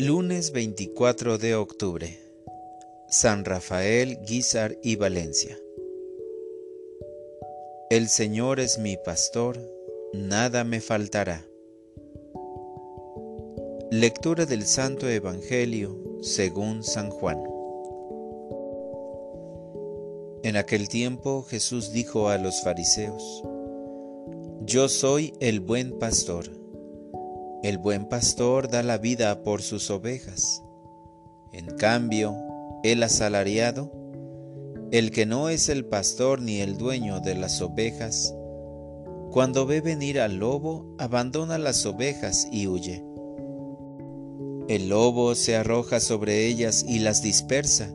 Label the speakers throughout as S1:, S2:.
S1: Lunes 24 de octubre. San Rafael, Guizar y Valencia. El Señor es mi pastor, nada me faltará. Lectura del Santo Evangelio según San Juan. En aquel tiempo Jesús dijo a los fariseos, Yo soy el buen pastor. El buen pastor da la vida por sus ovejas. En cambio, el asalariado, el que no es el pastor ni el dueño de las ovejas, cuando ve venir al lobo, abandona las ovejas y huye. El lobo se arroja sobre ellas y las dispersa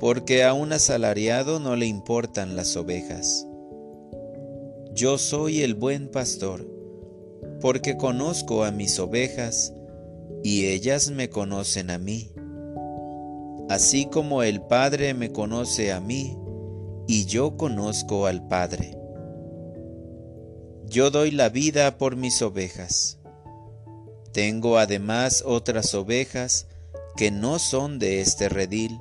S1: porque a un asalariado no le importan las ovejas. Yo soy el buen pastor, porque conozco a mis ovejas, y ellas me conocen a mí. Así como el Padre me conoce a mí, y yo conozco al Padre. Yo doy la vida por mis ovejas. Tengo además otras ovejas que no son de este redil,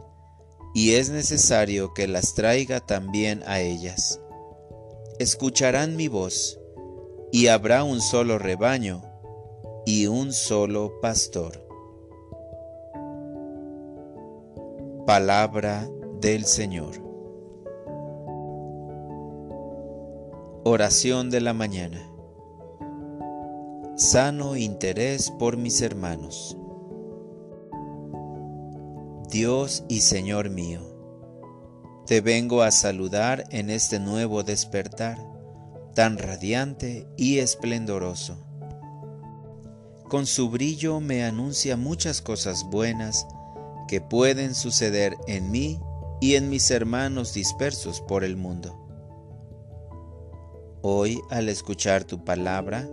S1: y es necesario que las traiga también a ellas. Escucharán mi voz, y habrá un solo rebaño y un solo pastor. Palabra del Señor. Oración de la mañana. Sano interés por mis hermanos. Dios y Señor mío, te vengo a saludar en este nuevo despertar, tan radiante y esplendoroso. Con su brillo me anuncia muchas cosas buenas que pueden suceder en mí y en mis hermanos dispersos por el mundo. Hoy, al escuchar tu palabra,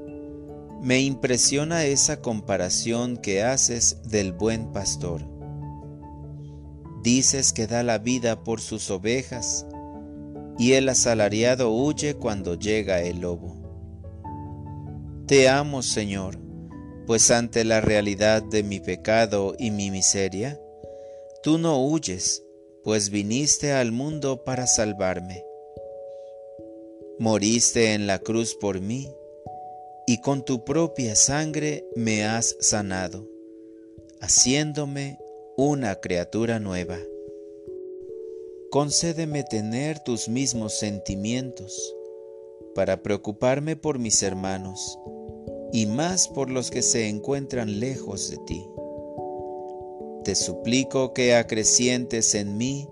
S1: me impresiona esa comparación que haces del buen pastor Dices que da la vida por sus ovejas, y el asalariado huye cuando llega el lobo. Te amo, Señor, pues ante la realidad de mi pecado y mi miseria, tú no huyes, pues viniste al mundo para salvarme. Moriste en la cruz por mí, y con tu propia sangre me has sanado, haciéndome una criatura nueva. Concédeme tener tus mismos sentimientos para preocuparme por mis hermanos y más por los que se encuentran lejos de ti. Te suplico que acrecientes en mí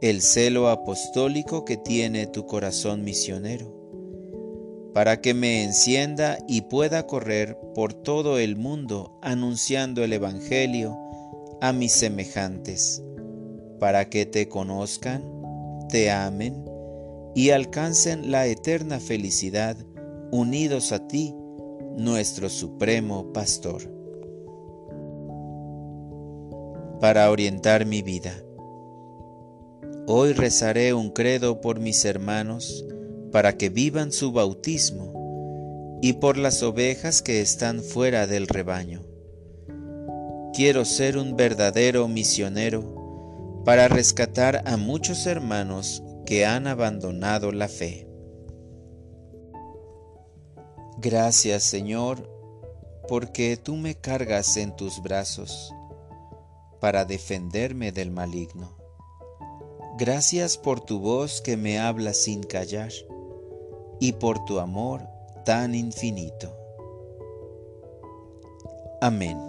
S1: el celo apostólico que tiene tu corazón misionero, para que me encienda y pueda correr por todo el mundo anunciando el Evangelio a mis semejantes, para que te conozcan, te amen y alcancen la eterna felicidad unidos a ti, nuestro Supremo Pastor. Para orientar mi vida. Hoy rezaré un credo por mis hermanos para que vivan su bautismo y por las ovejas que están fuera del rebaño quiero ser un verdadero misionero para rescatar a muchos hermanos que han abandonado la fe. Gracias Señor, porque tú me cargas en tus brazos para defenderme del maligno. Gracias por tu voz que me habla sin callar y por tu amor tan infinito. Amén.